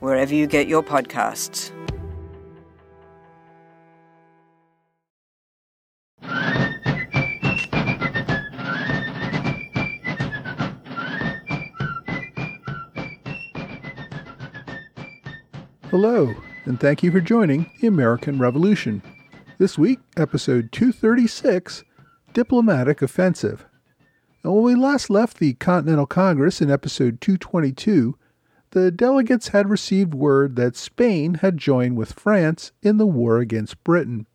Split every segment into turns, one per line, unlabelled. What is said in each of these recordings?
wherever you get your podcasts.
Hello, and thank you for joining the American Revolution. This week, episode 236 Diplomatic Offensive. And when we last left the Continental Congress in episode 222, the delegates had received word that Spain had joined with France in the war against Britain.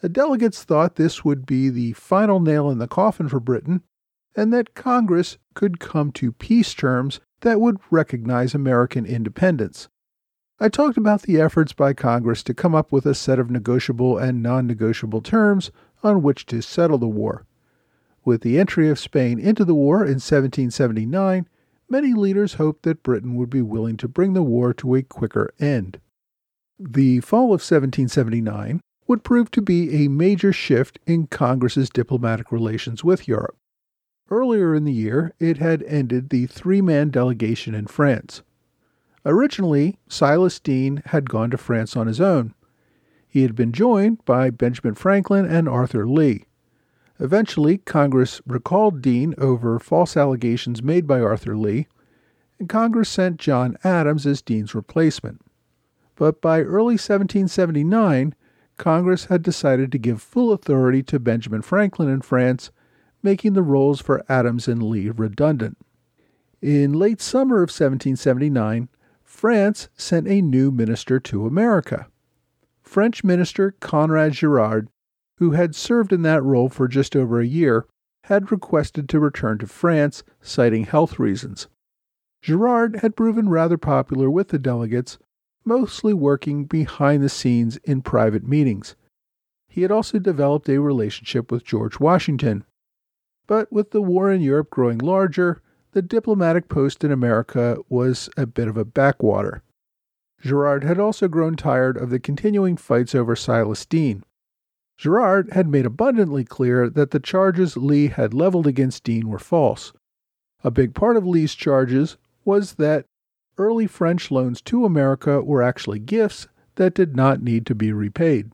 The delegates thought this would be the final nail in the coffin for Britain, and that Congress could come to peace terms that would recognize American independence. I talked about the efforts by Congress to come up with a set of negotiable and non negotiable terms on which to settle the war. With the entry of Spain into the war in 1779, many leaders hoped that Britain would be willing to bring the war to a quicker end. The fall of 1779 would prove to be a major shift in Congress's diplomatic relations with Europe. Earlier in the year, it had ended the three man delegation in France. Originally, Silas Deane had gone to France on his own. He had been joined by Benjamin Franklin and Arthur Lee. Eventually, Congress recalled Deane over false allegations made by Arthur Lee, and Congress sent John Adams as Deane's replacement. But by early 1779, Congress had decided to give full authority to Benjamin Franklin in France, making the roles for Adams and Lee redundant. In late summer of 1779, France sent a new minister to America. French Minister Conrad Gerard, who had served in that role for just over a year, had requested to return to France, citing health reasons. Gerard had proven rather popular with the delegates, mostly working behind the scenes in private meetings. He had also developed a relationship with George Washington. But with the war in Europe growing larger, the diplomatic post in America was a bit of a backwater. Gerard had also grown tired of the continuing fights over Silas Deane. Gerard had made abundantly clear that the charges Lee had leveled against Deane were false. A big part of Lee's charges was that early French loans to America were actually gifts that did not need to be repaid.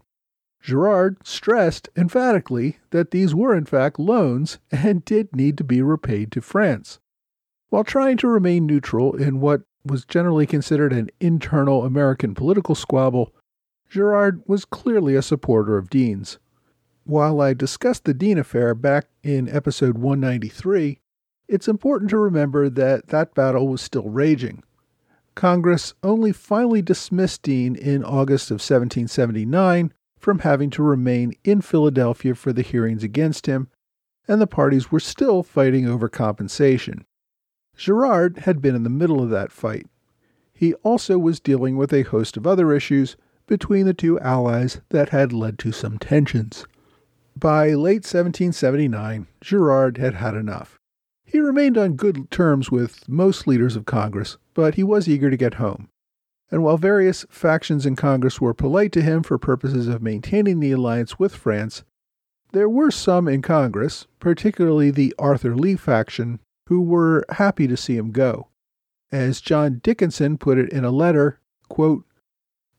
Gerard stressed emphatically that these were in fact loans and did need to be repaid to France. While trying to remain neutral in what was generally considered an internal American political squabble, Gerard was clearly a supporter of Deane's. While I discussed the Deane affair back in episode 193, it's important to remember that that battle was still raging. Congress only finally dismissed Deane in August of 1779 from having to remain in Philadelphia for the hearings against him, and the parties were still fighting over compensation. Gerard had been in the middle of that fight. He also was dealing with a host of other issues between the two allies that had led to some tensions. By late 1779, Gerard had had enough. He remained on good terms with most leaders of Congress, but he was eager to get home. And while various factions in Congress were polite to him for purposes of maintaining the alliance with France, there were some in Congress, particularly the Arthur Lee faction, who were happy to see him go. As John Dickinson put it in a letter, quote,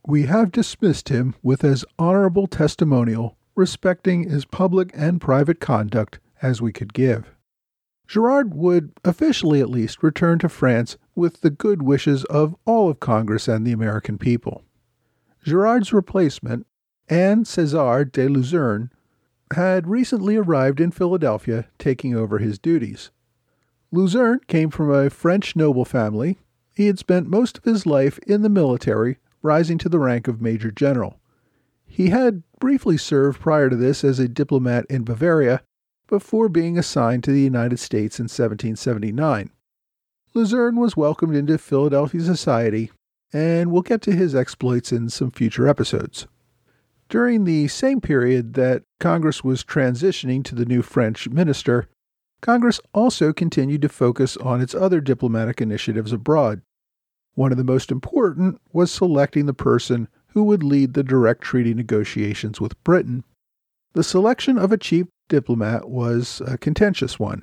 We have dismissed him with as honorable testimonial respecting his public and private conduct as we could give. Gerard would, officially at least, return to France with the good wishes of all of Congress and the American people. Gerard's replacement, Anne César de Luzerne, had recently arrived in Philadelphia taking over his duties. Luzerne came from a French noble family. He had spent most of his life in the military, rising to the rank of Major General. He had briefly served prior to this as a diplomat in Bavaria before being assigned to the United States in 1779. Luzerne was welcomed into Philadelphia society and we'll get to his exploits in some future episodes. During the same period that Congress was transitioning to the new French minister, Congress also continued to focus on its other diplomatic initiatives abroad. One of the most important was selecting the person who would lead the direct treaty negotiations with Britain. The selection of a chief diplomat was a contentious one,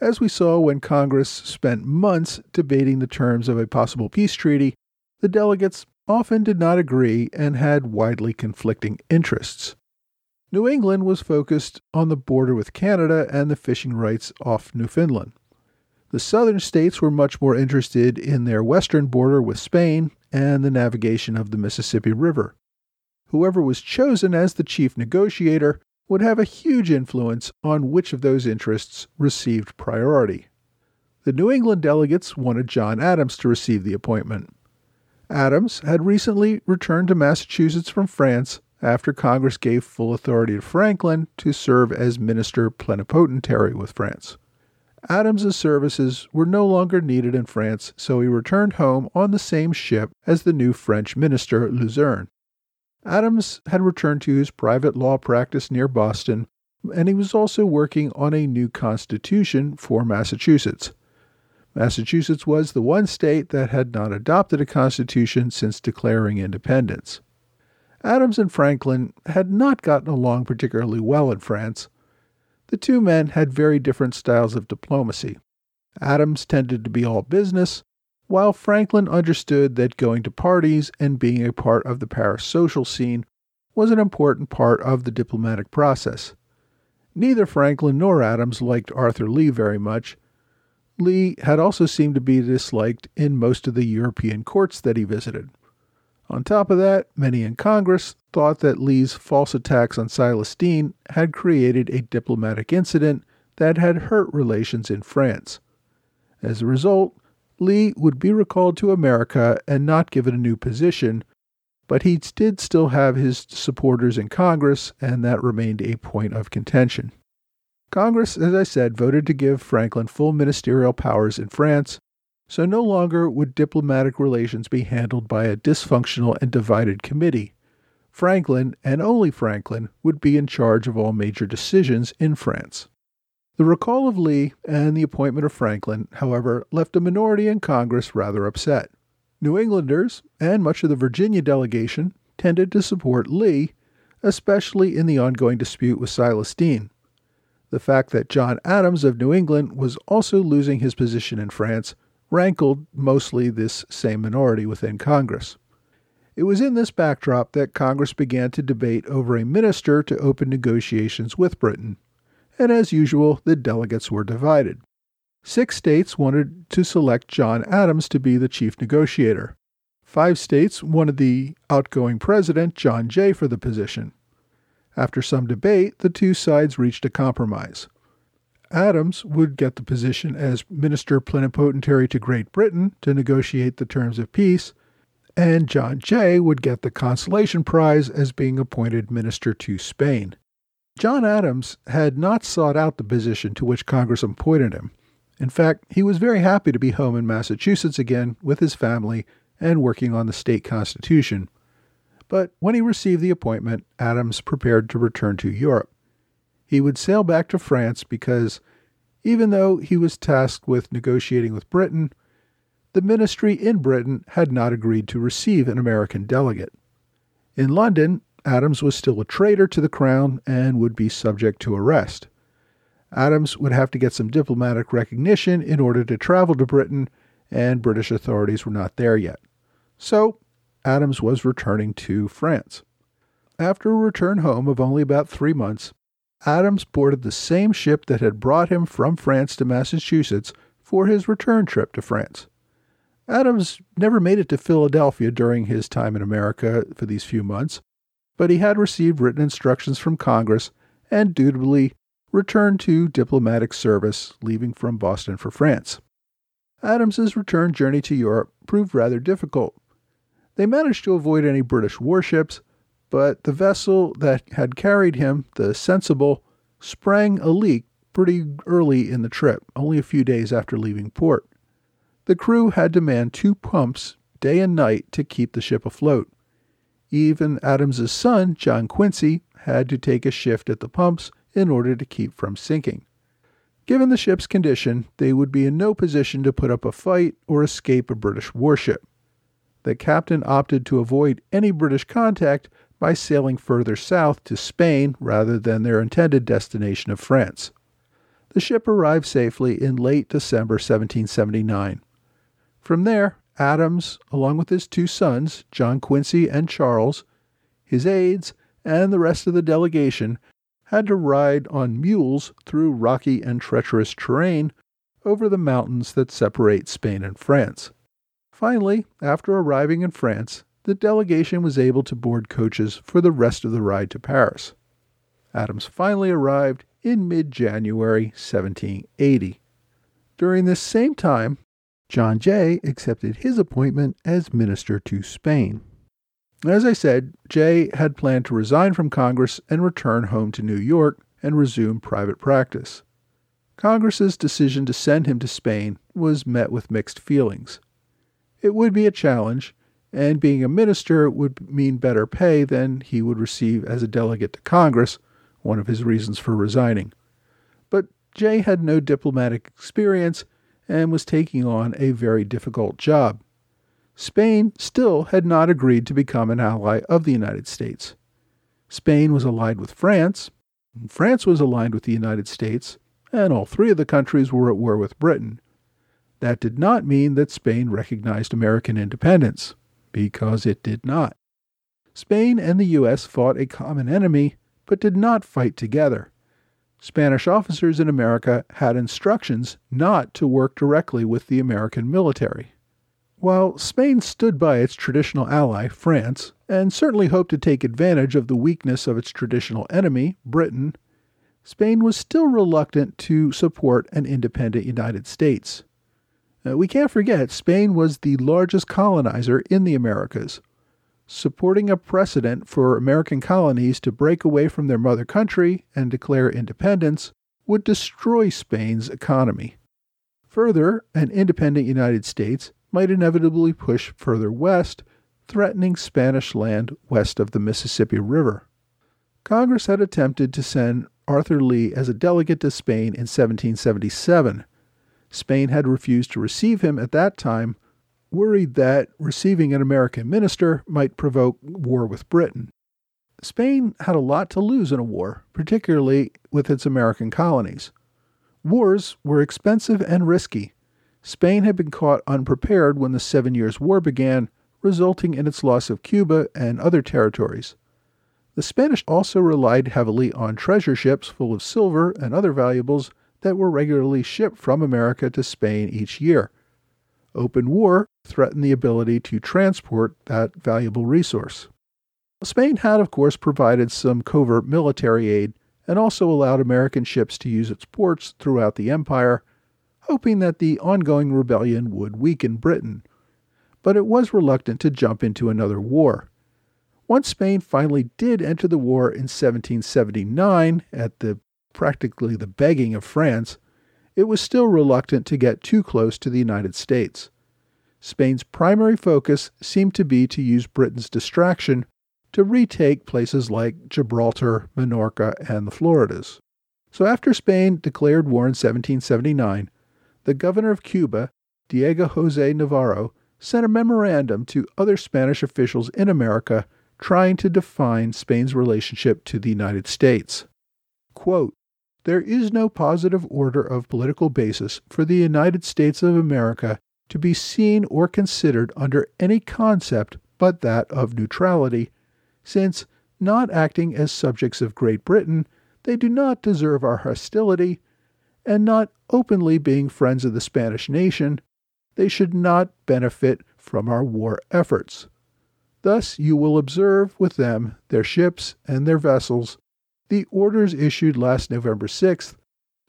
as we saw when Congress spent months debating the terms of a possible peace treaty. The delegates often did not agree and had widely conflicting interests. New England was focused on the border with Canada and the fishing rights off Newfoundland. The southern states were much more interested in their western border with Spain and the navigation of the Mississippi River. Whoever was chosen as the chief negotiator would have a huge influence on which of those interests received priority. The New England delegates wanted John Adams to receive the appointment. Adams had recently returned to Massachusetts from France after Congress gave full authority to Franklin to serve as minister plenipotentiary with France. Adams's services were no longer needed in France, so he returned home on the same ship as the new French minister, Luzerne. Adams had returned to his private law practice near Boston, and he was also working on a new constitution for Massachusetts. Massachusetts was the one state that had not adopted a constitution since declaring independence. Adams and Franklin had not gotten along particularly well in France. The two men had very different styles of diplomacy. Adams tended to be all business, while Franklin understood that going to parties and being a part of the Paris social scene was an important part of the diplomatic process. Neither Franklin nor Adams liked Arthur Lee very much. Lee had also seemed to be disliked in most of the European courts that he visited. On top of that, many in Congress thought that Lee's false attacks on Silas Deane had created a diplomatic incident that had hurt relations in France. As a result, Lee would be recalled to America and not given a new position, but he did still have his supporters in Congress, and that remained a point of contention. Congress, as I said, voted to give Franklin full ministerial powers in France, so no longer would diplomatic relations be handled by a dysfunctional and divided committee. Franklin, and only Franklin, would be in charge of all major decisions in France. The recall of Lee and the appointment of Franklin, however, left a minority in Congress rather upset. New Englanders, and much of the Virginia delegation, tended to support Lee, especially in the ongoing dispute with Silas Deane. The fact that John Adams of New England was also losing his position in France rankled mostly this same minority within Congress. It was in this backdrop that Congress began to debate over a minister to open negotiations with Britain, and as usual, the delegates were divided. Six states wanted to select John Adams to be the chief negotiator. Five states wanted the outgoing president, John Jay, for the position. After some debate, the two sides reached a compromise. Adams would get the position as Minister Plenipotentiary to Great Britain to negotiate the terms of peace, and John Jay would get the consolation prize as being appointed Minister to Spain. John Adams had not sought out the position to which Congress appointed him. In fact, he was very happy to be home in Massachusetts again with his family and working on the state constitution. But when he received the appointment, Adams prepared to return to Europe he would sail back to France because, even though he was tasked with negotiating with Britain, the ministry in Britain had not agreed to receive an American delegate. In London, Adams was still a traitor to the crown and would be subject to arrest. Adams would have to get some diplomatic recognition in order to travel to Britain, and British authorities were not there yet. So, Adams was returning to France. After a return home of only about three months, Adams boarded the same ship that had brought him from France to Massachusetts for his return trip to France. Adams never made it to Philadelphia during his time in America for these few months, but he had received written instructions from Congress and dutifully returned to diplomatic service, leaving from Boston for France. Adams's return journey to Europe proved rather difficult. They managed to avoid any British warships, but the vessel that had carried him, the Sensible, sprang a leak pretty early in the trip, only a few days after leaving port. The crew had to man two pumps day and night to keep the ship afloat. Even Adams's son, John Quincy, had to take a shift at the pumps in order to keep from sinking. Given the ship's condition, they would be in no position to put up a fight or escape a British warship. The captain opted to avoid any British contact by sailing further south to Spain rather than their intended destination of France. The ship arrived safely in late December 1779. From there, Adams, along with his two sons, John Quincy and Charles, his aides, and the rest of the delegation, had to ride on mules through rocky and treacherous terrain over the mountains that separate Spain and France. Finally, after arriving in France, the delegation was able to board coaches for the rest of the ride to Paris. Adams finally arrived in mid January 1780. During this same time, John Jay accepted his appointment as minister to Spain. As I said, Jay had planned to resign from Congress and return home to New York and resume private practice. Congress's decision to send him to Spain was met with mixed feelings. It would be a challenge, and being a minister would mean better pay than he would receive as a delegate to Congress, one of his reasons for resigning. But Jay had no diplomatic experience and was taking on a very difficult job. Spain still had not agreed to become an ally of the United States. Spain was allied with France, France was aligned with the United States, and all three of the countries were at war with Britain. That did not mean that Spain recognized American independence, because it did not. Spain and the U.S. fought a common enemy, but did not fight together. Spanish officers in America had instructions not to work directly with the American military. While Spain stood by its traditional ally, France, and certainly hoped to take advantage of the weakness of its traditional enemy, Britain, Spain was still reluctant to support an independent United States. Now, we can't forget, Spain was the largest colonizer in the Americas. Supporting a precedent for American colonies to break away from their mother country and declare independence would destroy Spain's economy. Further, an independent United States might inevitably push further west, threatening Spanish land west of the Mississippi River. Congress had attempted to send Arthur Lee as a delegate to Spain in 1777. Spain had refused to receive him at that time, worried that receiving an American minister might provoke war with Britain. Spain had a lot to lose in a war, particularly with its American colonies. Wars were expensive and risky, Spain had been caught unprepared when the Seven Years' War began, resulting in its loss of Cuba and other territories. The Spanish also relied heavily on treasure ships full of silver and other valuables that were regularly shipped from America to Spain each year. Open war threatened the ability to transport that valuable resource. Spain had, of course, provided some covert military aid and also allowed American ships to use its ports throughout the empire hoping that the ongoing rebellion would weaken Britain. But it was reluctant to jump into another war. Once Spain finally did enter the war in 1779 at the practically the begging of France, it was still reluctant to get too close to the United States. Spain's primary focus seemed to be to use Britain's distraction to retake places like Gibraltar, Minorca, and the Floridas. So after Spain declared war in 1779, the governor of Cuba, Diego Jose Navarro, sent a memorandum to other Spanish officials in America trying to define Spain's relationship to the United States. Quote, there is no positive order of political basis for the United States of America to be seen or considered under any concept but that of neutrality, since, not acting as subjects of Great Britain, they do not deserve our hostility and not openly being friends of the Spanish nation, they should not benefit from our war efforts. Thus, you will observe with them, their ships, and their vessels, the orders issued last November 6th,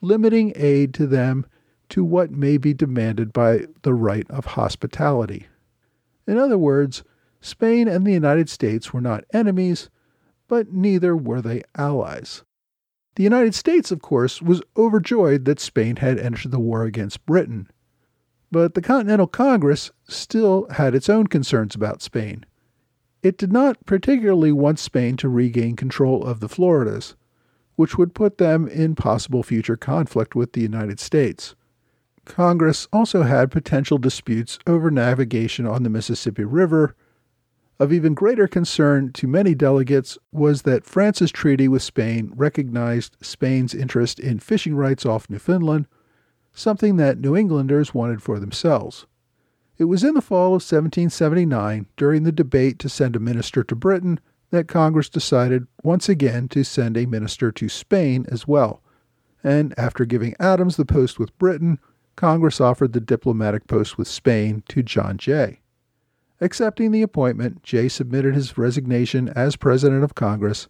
limiting aid to them to what may be demanded by the right of hospitality. In other words, Spain and the United States were not enemies, but neither were they allies. The United States, of course, was overjoyed that Spain had entered the war against Britain. But the Continental Congress still had its own concerns about Spain. It did not particularly want Spain to regain control of the Floridas, which would put them in possible future conflict with the United States. Congress also had potential disputes over navigation on the Mississippi River. Of even greater concern to many delegates was that France's treaty with Spain recognized Spain's interest in fishing rights off Newfoundland, something that New Englanders wanted for themselves. It was in the fall of 1779, during the debate to send a minister to Britain, that Congress decided once again to send a minister to Spain as well. And after giving Adams the post with Britain, Congress offered the diplomatic post with Spain to John Jay. Accepting the appointment, Jay submitted his resignation as President of Congress.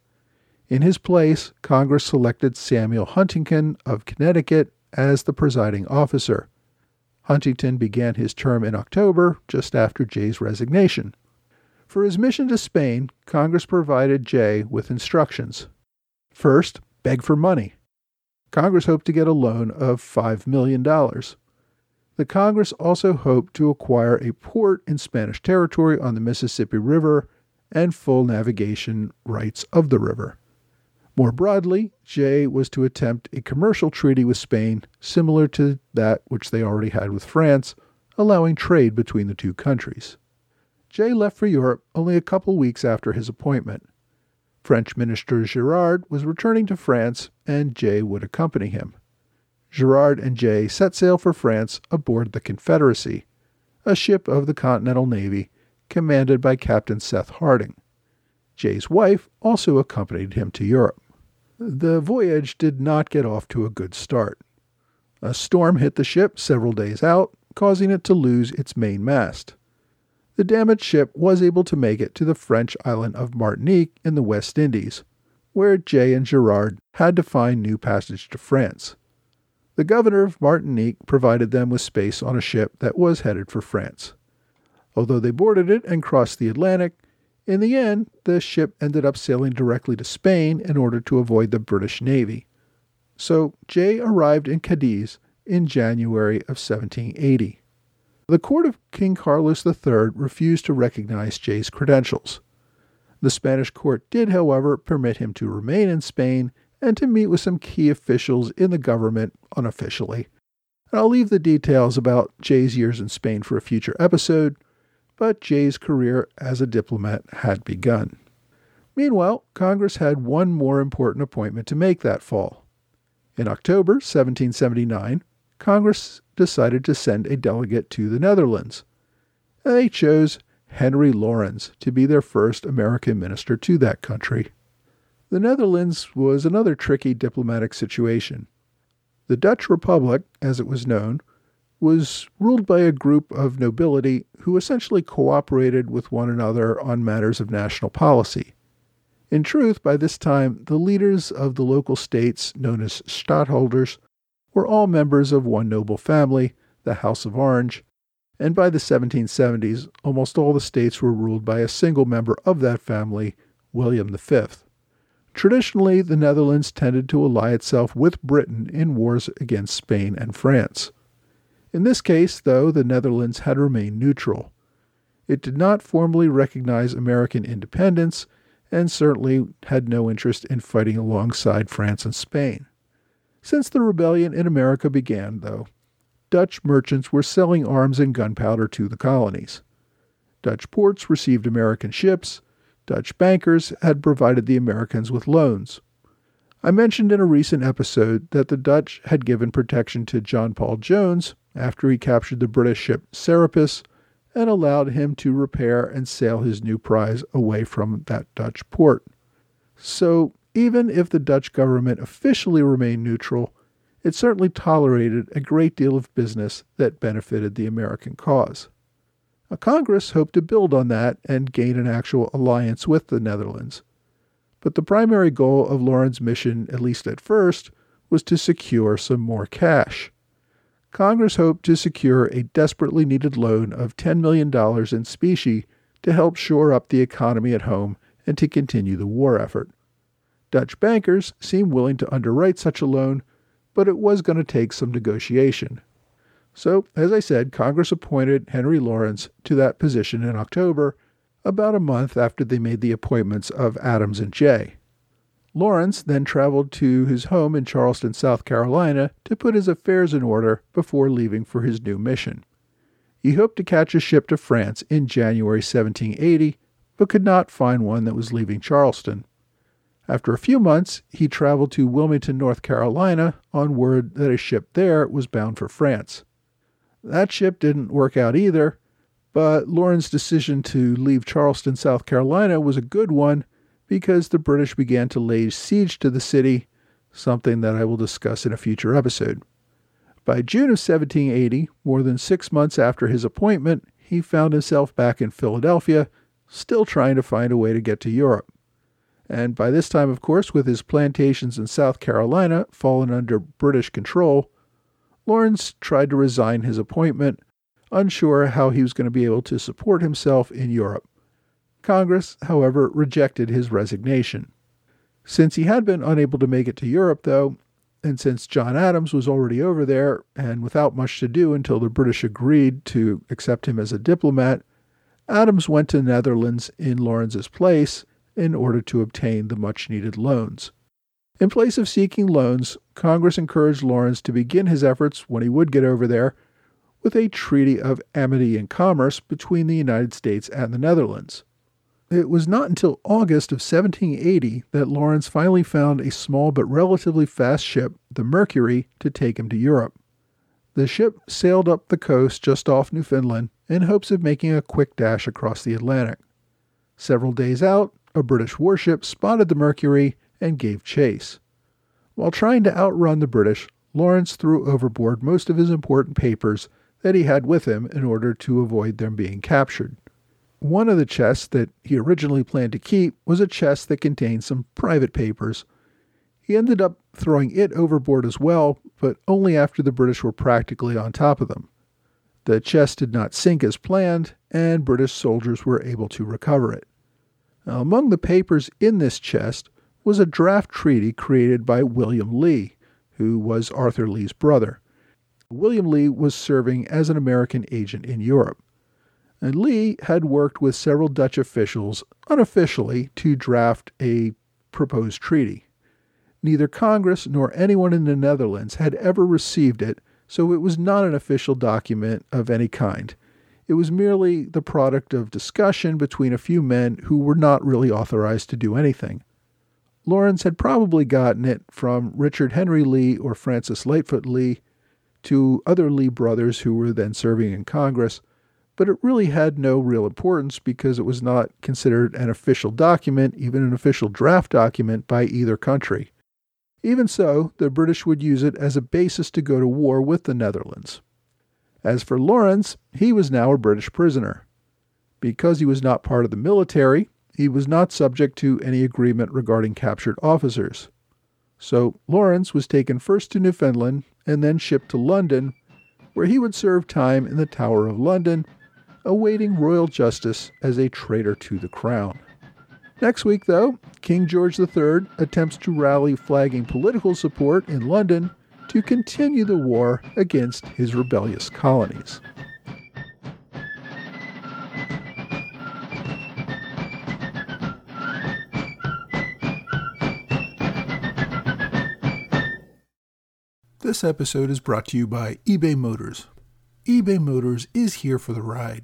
In his place, Congress selected Samuel Huntington of Connecticut as the presiding officer. Huntington began his term in October, just after Jay's resignation. For his mission to Spain, Congress provided Jay with instructions. First, beg for money. Congress hoped to get a loan of $5 million. The Congress also hoped to acquire a port in Spanish territory on the Mississippi River and full navigation rights of the river. More broadly, Jay was to attempt a commercial treaty with Spain similar to that which they already had with France, allowing trade between the two countries. Jay left for Europe only a couple weeks after his appointment. French Minister Gerard was returning to France, and Jay would accompany him. Gerard and Jay set sail for France aboard the Confederacy, a ship of the Continental Navy commanded by Captain Seth Harding. Jay's wife also accompanied him to Europe. The voyage did not get off to a good start. A storm hit the ship several days out, causing it to lose its main mast the damaged ship was able to make it to the French island of Martinique in the West Indies, where Jay and Gerard had to find new passage to France. The governor of Martinique provided them with space on a ship that was headed for France. Although they boarded it and crossed the Atlantic, in the end, the ship ended up sailing directly to Spain in order to avoid the British Navy. So Jay arrived in Cadiz in January of 1780. The court of King Carlos III refused to recognize Jay's credentials. The Spanish court did, however, permit him to remain in Spain and to meet with some key officials in the government unofficially. And I'll leave the details about Jay's years in Spain for a future episode, but Jay's career as a diplomat had begun. Meanwhile, Congress had one more important appointment to make that fall. In October 1779, Congress decided to send a delegate to the Netherlands. And they chose Henry Laurens to be their first American minister to that country. The Netherlands was another tricky diplomatic situation. The Dutch Republic, as it was known, was ruled by a group of nobility who essentially cooperated with one another on matters of national policy. In truth, by this time, the leaders of the local states, known as stadtholders, were all members of one noble family, the House of Orange, and by the 1770s, almost all the states were ruled by a single member of that family, William V. Traditionally, the Netherlands tended to ally itself with Britain in wars against Spain and France. In this case, though, the Netherlands had remained neutral. It did not formally recognize American independence and certainly had no interest in fighting alongside France and Spain. Since the rebellion in America began, though, Dutch merchants were selling arms and gunpowder to the colonies. Dutch ports received American ships. Dutch bankers had provided the Americans with loans. I mentioned in a recent episode that the Dutch had given protection to John Paul Jones after he captured the British ship Serapis and allowed him to repair and sail his new prize away from that Dutch port. So even if the Dutch government officially remained neutral, it certainly tolerated a great deal of business that benefited the American cause. A Congress hoped to build on that and gain an actual alliance with the Netherlands. But the primary goal of Laurens' mission, at least at first, was to secure some more cash. Congress hoped to secure a desperately needed loan of $10 million in specie to help shore up the economy at home and to continue the war effort. Dutch bankers seemed willing to underwrite such a loan, but it was going to take some negotiation. So, as I said, Congress appointed Henry Laurens to that position in October, about a month after they made the appointments of Adams and Jay. Laurens then traveled to his home in Charleston, South Carolina, to put his affairs in order before leaving for his new mission. He hoped to catch a ship to France in January 1780, but could not find one that was leaving Charleston. After a few months, he traveled to Wilmington, North Carolina, on word that a ship there was bound for France. That ship didn't work out either, but Laurens's decision to leave Charleston, South Carolina was a good one because the British began to lay siege to the city, something that I will discuss in a future episode. By June of 1780, more than six months after his appointment, he found himself back in Philadelphia, still trying to find a way to get to Europe. And by this time, of course, with his plantations in South Carolina fallen under British control, Laurens tried to resign his appointment, unsure how he was going to be able to support himself in Europe. Congress, however, rejected his resignation. Since he had been unable to make it to Europe, though, and since John Adams was already over there and without much to do until the British agreed to accept him as a diplomat, Adams went to the Netherlands in Laurens's place in order to obtain the much needed loans. In place of seeking loans, Congress encouraged Laurens to begin his efforts when he would get over there with a treaty of amity and commerce between the United States and the Netherlands. It was not until August of 1780 that Laurens finally found a small but relatively fast ship, the Mercury, to take him to Europe. The ship sailed up the coast just off Newfoundland in hopes of making a quick dash across the Atlantic. Several days out, a British warship spotted the Mercury and gave chase. While trying to outrun the British, Laurens threw overboard most of his important papers that he had with him in order to avoid them being captured. One of the chests that he originally planned to keep was a chest that contained some private papers. He ended up throwing it overboard as well, but only after the British were practically on top of them. The chest did not sink as planned, and British soldiers were able to recover it. Now, among the papers in this chest was a draft treaty created by William Lee, who was Arthur Lee's brother. William Lee was serving as an American agent in Europe. And Lee had worked with several Dutch officials unofficially to draft a proposed treaty. Neither Congress nor anyone in the Netherlands had ever received it, so it was not an official document of any kind. It was merely the product of discussion between a few men who were not really authorized to do anything. Laurens had probably gotten it from Richard Henry Lee or Francis Lightfoot Lee to other Lee brothers who were then serving in Congress, but it really had no real importance because it was not considered an official document, even an official draft document, by either country. Even so, the British would use it as a basis to go to war with the Netherlands. As for Laurens, he was now a British prisoner. Because he was not part of the military, he was not subject to any agreement regarding captured officers. So Laurens was taken first to Newfoundland and then shipped to London, where he would serve time in the Tower of London, awaiting royal justice as a traitor to the crown. Next week, though, King George III attempts to rally flagging political support in London to continue the war against his rebellious colonies. This episode is brought to you by eBay Motors. eBay Motors is here for the ride.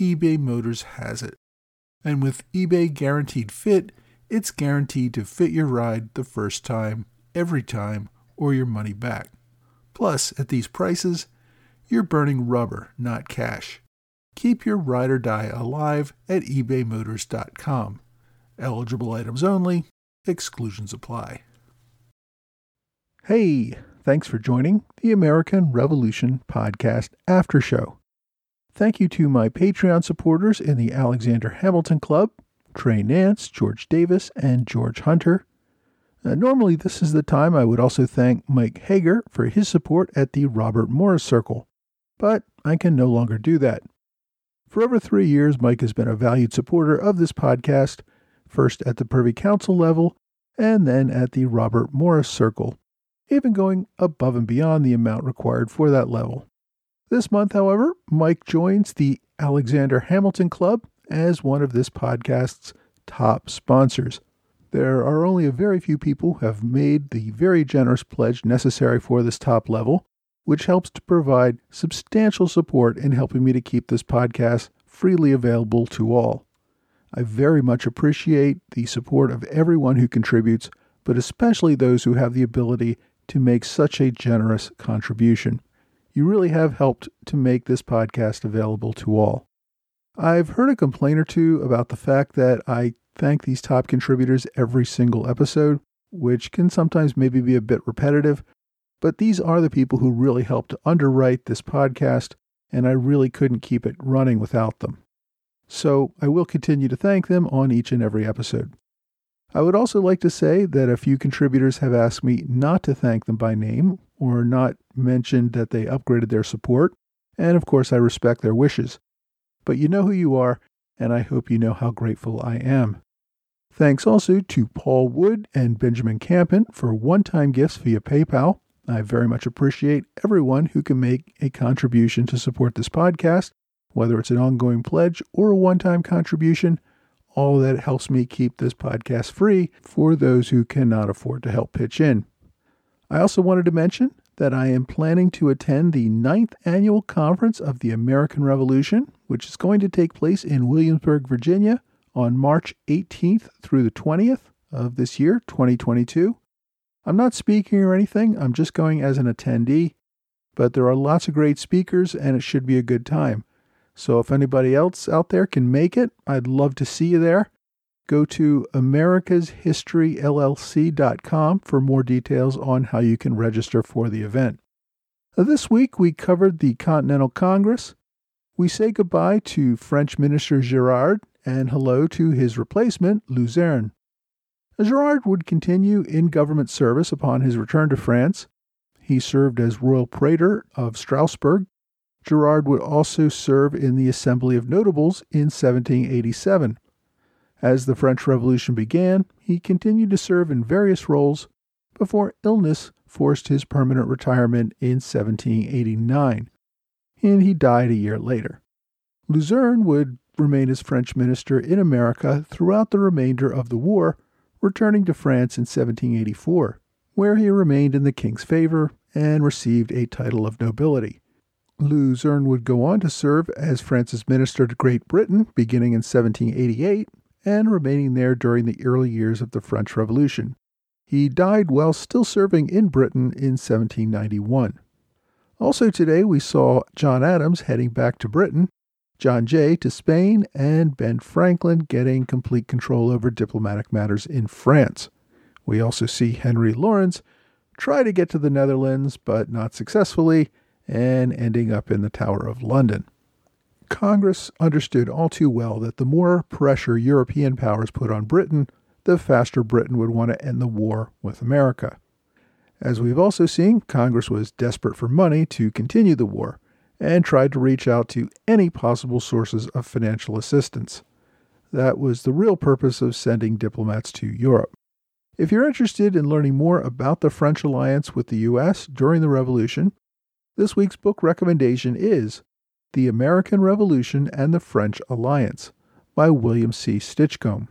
eBay Motors has it. And with eBay Guaranteed Fit, it's guaranteed to fit your ride the first time, every time, or your money back. Plus, at these prices, you're burning rubber, not cash. Keep your ride or die alive at ebaymotors.com. Eligible items only, exclusions apply. Hey, thanks for joining the American Revolution Podcast After Show. Thank you to my Patreon supporters in the Alexander Hamilton Club Trey Nance, George Davis, and George Hunter. Uh, normally, this is the time I would also thank Mike Hager for his support at the Robert Morris Circle, but I can no longer do that. For over three years, Mike has been a valued supporter of this podcast, first at the Privy Council level and then at the Robert Morris Circle, even going above and beyond the amount required for that level. This month, however, Mike joins the Alexander Hamilton Club as one of this podcast's top sponsors. There are only a very few people who have made the very generous pledge necessary for this top level, which helps to provide substantial support in helping me to keep this podcast freely available to all. I very much appreciate the support of everyone who contributes, but especially those who have the ability to make such a generous contribution. You really have helped to make this podcast available to all. I've heard a complaint or two about the fact that I thank these top contributors every single episode, which can sometimes maybe be a bit repetitive, but these are the people who really helped to underwrite this podcast, and I really couldn't keep it running without them. So I will continue to thank them on each and every episode. I would also like to say that a few contributors have asked me not to thank them by name or not mentioned that they upgraded their support, and of course I respect their wishes. But you know who you are, and I hope you know how grateful I am. Thanks also to Paul Wood and Benjamin Campen for one time gifts via PayPal. I very much appreciate everyone who can make a contribution to support this podcast, whether it's an ongoing pledge or a one time contribution. All that helps me keep this podcast free for those who cannot afford to help pitch in. I also wanted to mention that I am planning to attend the ninth annual conference of the American Revolution, which is going to take place in Williamsburg, Virginia on March 18th through the 20th of this year, 2022. I'm not speaking or anything, I'm just going as an attendee, but there are lots of great speakers and it should be a good time. So if anybody else out there can make it, I'd love to see you there. Go to americashistoryllc.com for more details on how you can register for the event. Uh, this week we covered the Continental Congress. We say goodbye to French Minister Gerard and hello to his replacement, Luzerne. Uh, Gerard would continue in government service upon his return to France. He served as royal praetor of Strasbourg Gerard would also serve in the Assembly of Notables in 1787. As the French Revolution began, he continued to serve in various roles before illness forced his permanent retirement in 1789, and he died a year later. Luzerne would remain as French minister in America throughout the remainder of the war, returning to France in 1784, where he remained in the king's favor and received a title of nobility. Luzerne would go on to serve as France's minister to Great Britain beginning in 1788 and remaining there during the early years of the French Revolution. He died while still serving in Britain in 1791. Also today we saw John Adams heading back to Britain, John Jay to Spain, and Ben Franklin getting complete control over diplomatic matters in France. We also see Henry Laurens try to get to the Netherlands, but not successfully, and ending up in the Tower of London. Congress understood all too well that the more pressure European powers put on Britain, the faster Britain would want to end the war with America. As we've also seen, Congress was desperate for money to continue the war and tried to reach out to any possible sources of financial assistance. That was the real purpose of sending diplomats to Europe. If you're interested in learning more about the French alliance with the U.S. during the Revolution, this week's book recommendation is The American Revolution and the French Alliance by William C. Stinchcombe.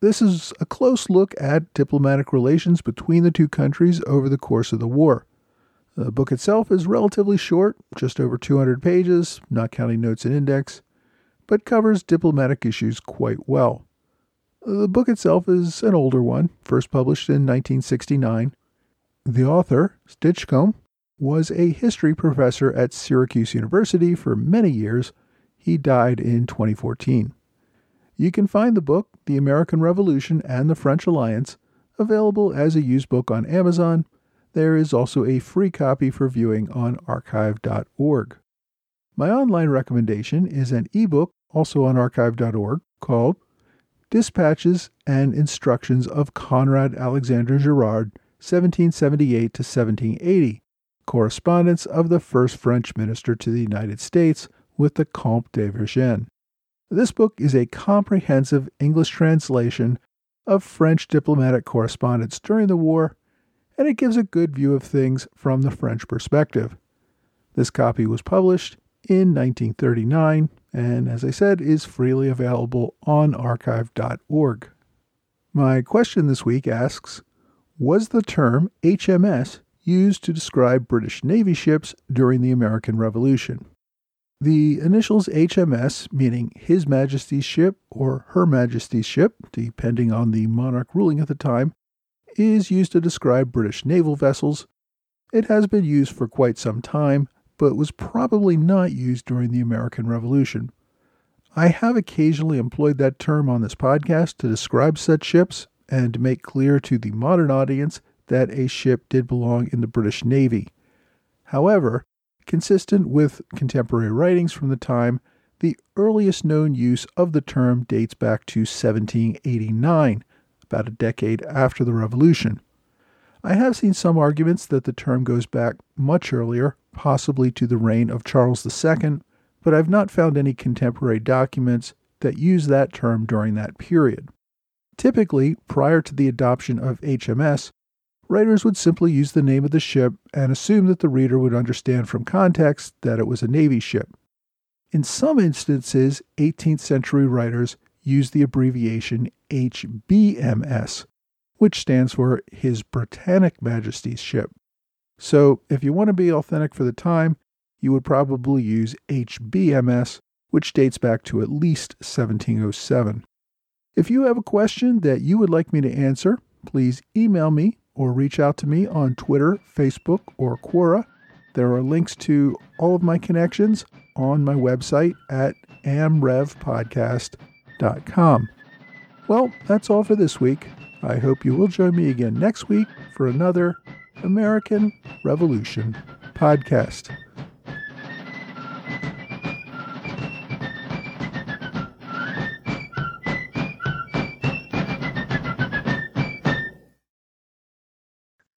This is a close look at diplomatic relations between the two countries over the course of the war. The book itself is relatively short, just over 200 pages, not counting notes and index, but covers diplomatic issues quite well. The book itself is an older one, first published in 1969. The author, Stinchcombe, was a history professor at Syracuse University for many years. He died in 2014. You can find the book, The American Revolution and the French Alliance, available as a used book on Amazon. There is also a free copy for viewing on archive.org. My online recommendation is an ebook, also on archive.org, called Dispatches and Instructions of Conrad Alexander Gerard, 1778 to 1780, correspondence of the first French minister to the United States with the Comte de Vergennes. This book is a comprehensive English translation of French diplomatic correspondence during the war, and it gives a good view of things from the French perspective. This copy was published in 1939 and, as I said, is freely available on archive.org. My question this week asks Was the term HMS used to describe British Navy ships during the American Revolution? The initials HMS, meaning His Majesty's ship or Her Majesty's ship, depending on the monarch ruling at the time, is used to describe British naval vessels. It has been used for quite some time, but was probably not used during the American Revolution. I have occasionally employed that term on this podcast to describe such ships and to make clear to the modern audience that a ship did belong in the British Navy. However, Consistent with contemporary writings from the time, the earliest known use of the term dates back to 1789, about a decade after the Revolution. I have seen some arguments that the term goes back much earlier, possibly to the reign of Charles II, but I've not found any contemporary documents that use that term during that period. Typically, prior to the adoption of HMS, writers would simply use the name of the ship and assume that the reader would understand from context that it was a Navy ship. In some instances, 18th century writers used the abbreviation HBMS, which stands for His Britannic Majesty's ship. So, if you want to be authentic for the time, you would probably use HBMS, which dates back to at least 1707. If you have a question that you would like me to answer, please email me or reach out to me on Twitter, Facebook, or Quora. There are links to all of my connections on my website at amrevpodcast.com. Well, that's all for this week. I hope you will join me again next week for another American Revolution podcast.